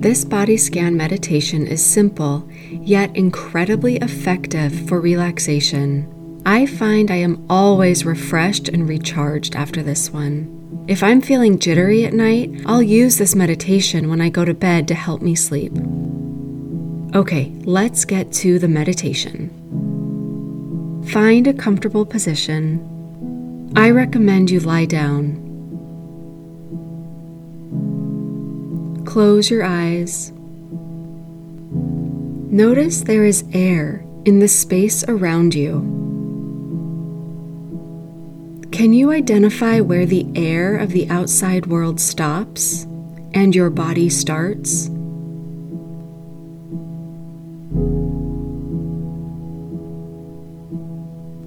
This body scan meditation is simple, yet incredibly effective for relaxation. I find I am always refreshed and recharged after this one. If I'm feeling jittery at night, I'll use this meditation when I go to bed to help me sleep. Okay, let's get to the meditation. Find a comfortable position. I recommend you lie down Close your eyes. Notice there is air in the space around you. Can you identify where the air of the outside world stops and your body starts?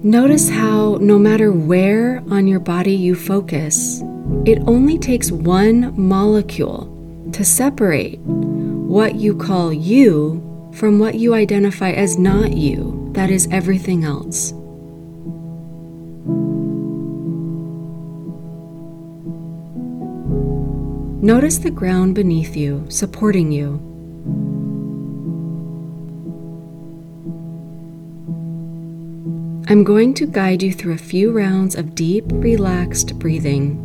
Notice how, no matter where on your body you focus, it only takes one molecule to separate what you call you from what you identify as not you, that is everything else. Notice the ground beneath you, supporting you. I'm going to guide you through a few rounds of deep, relaxed breathing.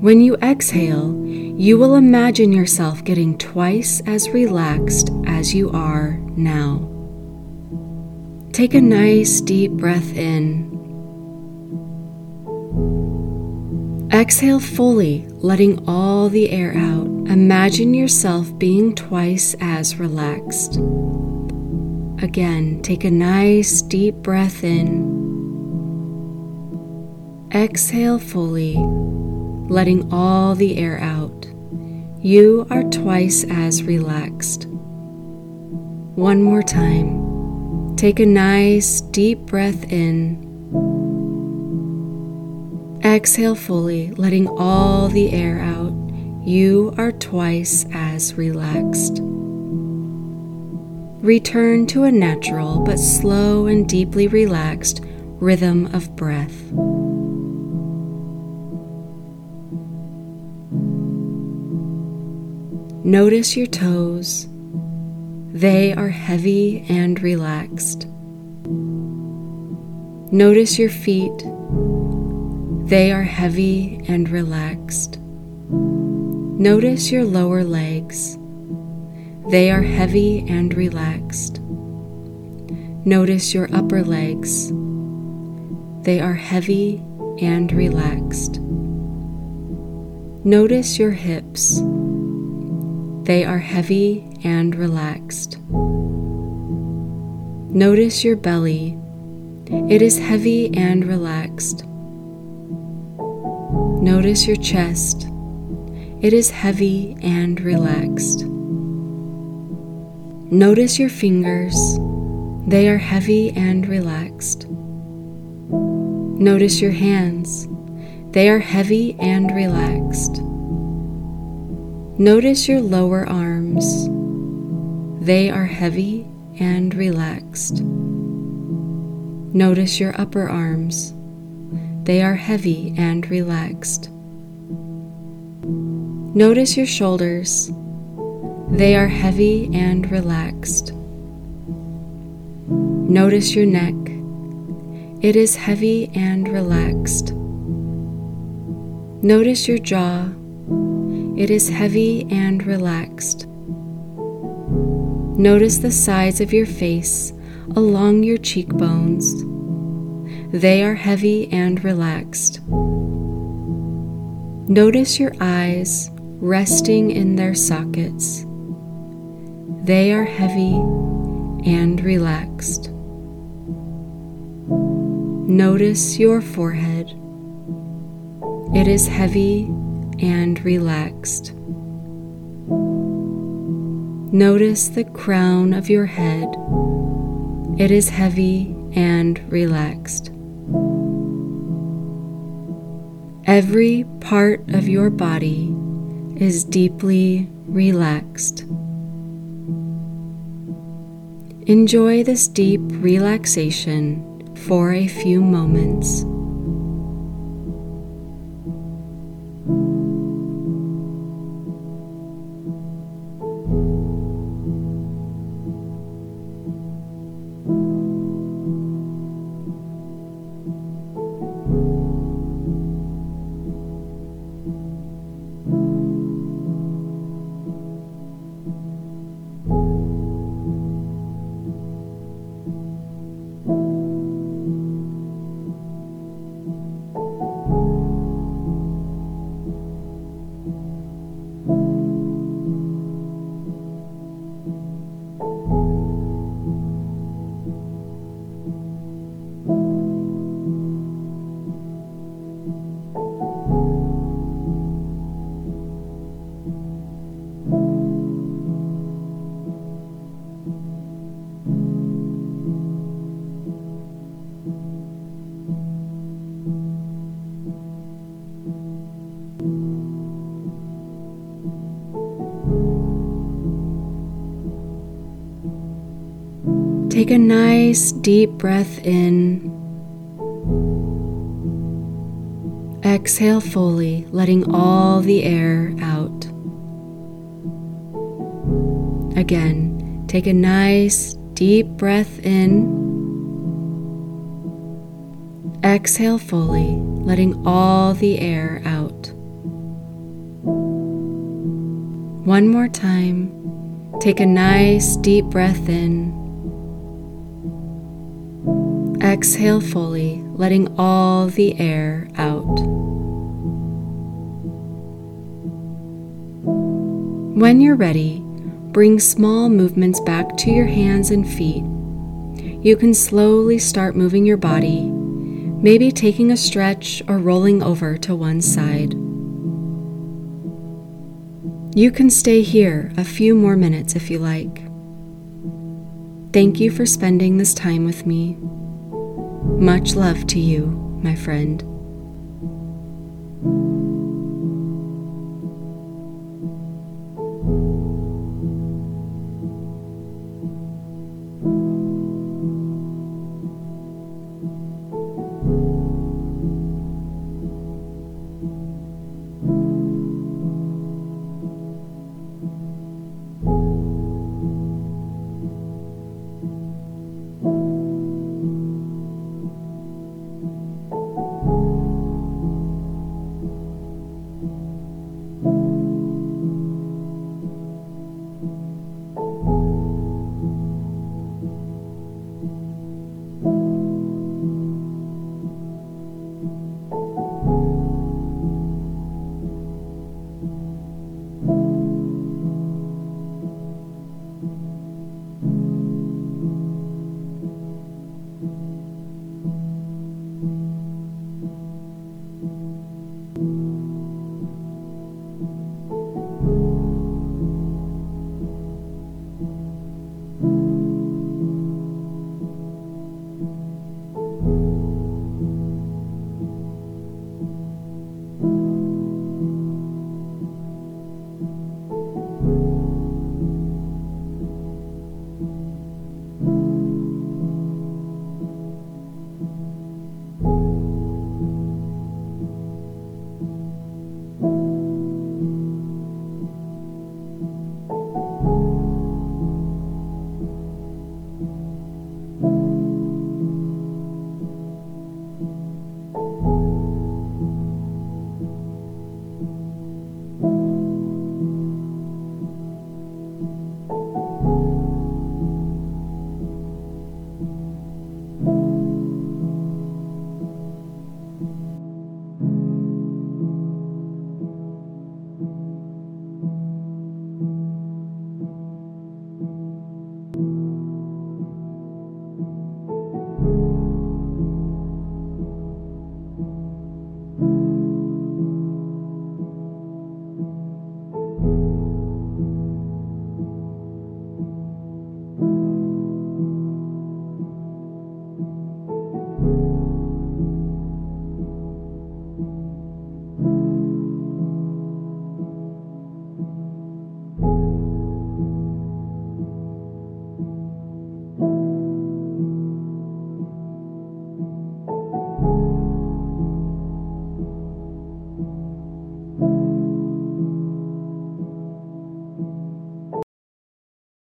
When you exhale, you will imagine yourself getting twice as relaxed as you are now. Take a nice deep breath in. Exhale fully, letting all the air out. Imagine yourself being twice as relaxed. Again, take a nice deep breath in. Exhale fully letting all the air out. You are twice as relaxed. One more time. Take a nice deep breath in. Exhale fully, letting all the air out. You are twice as relaxed. Return to a natural but slow and deeply relaxed rhythm of breath. Notice your toes. They are heavy and relaxed. Notice your feet. They are heavy and relaxed. Notice your lower legs. They are heavy and relaxed. Notice your upper legs. They are heavy and relaxed. Notice your hips. They are heavy and relaxed. Notice your belly. It is heavy and relaxed. Notice your chest. It is heavy and relaxed. Notice your fingers. They are heavy and relaxed. Notice your hands. They are heavy and relaxed. Notice your lower arms. They are heavy and relaxed. Notice your upper arms. They are heavy and relaxed. Notice your shoulders. They are heavy and relaxed. Notice your neck. It is heavy and relaxed. Notice your jaw. It is heavy and relaxed. Notice the sides of your face along your cheekbones. They are heavy and relaxed. Notice your eyes resting in their sockets. They are heavy and relaxed. Notice your forehead. It is heavy and relaxed. Notice the crown of your head. It is heavy and relaxed. Every part of your body is deeply relaxed. Enjoy this deep relaxation for a few moments. Take a nice deep breath in. Exhale fully, letting all the air out. Again, take a nice deep breath in. Exhale fully, letting all the air out. One more time. Take a nice deep breath in. Exhale fully, letting all the air out. When you're ready, bring small movements back to your hands and feet. You can slowly start moving your body, maybe taking a stretch or rolling over to one side. You can stay here a few more minutes if you like. Thank you for spending this time with me. Much love to you, my friend.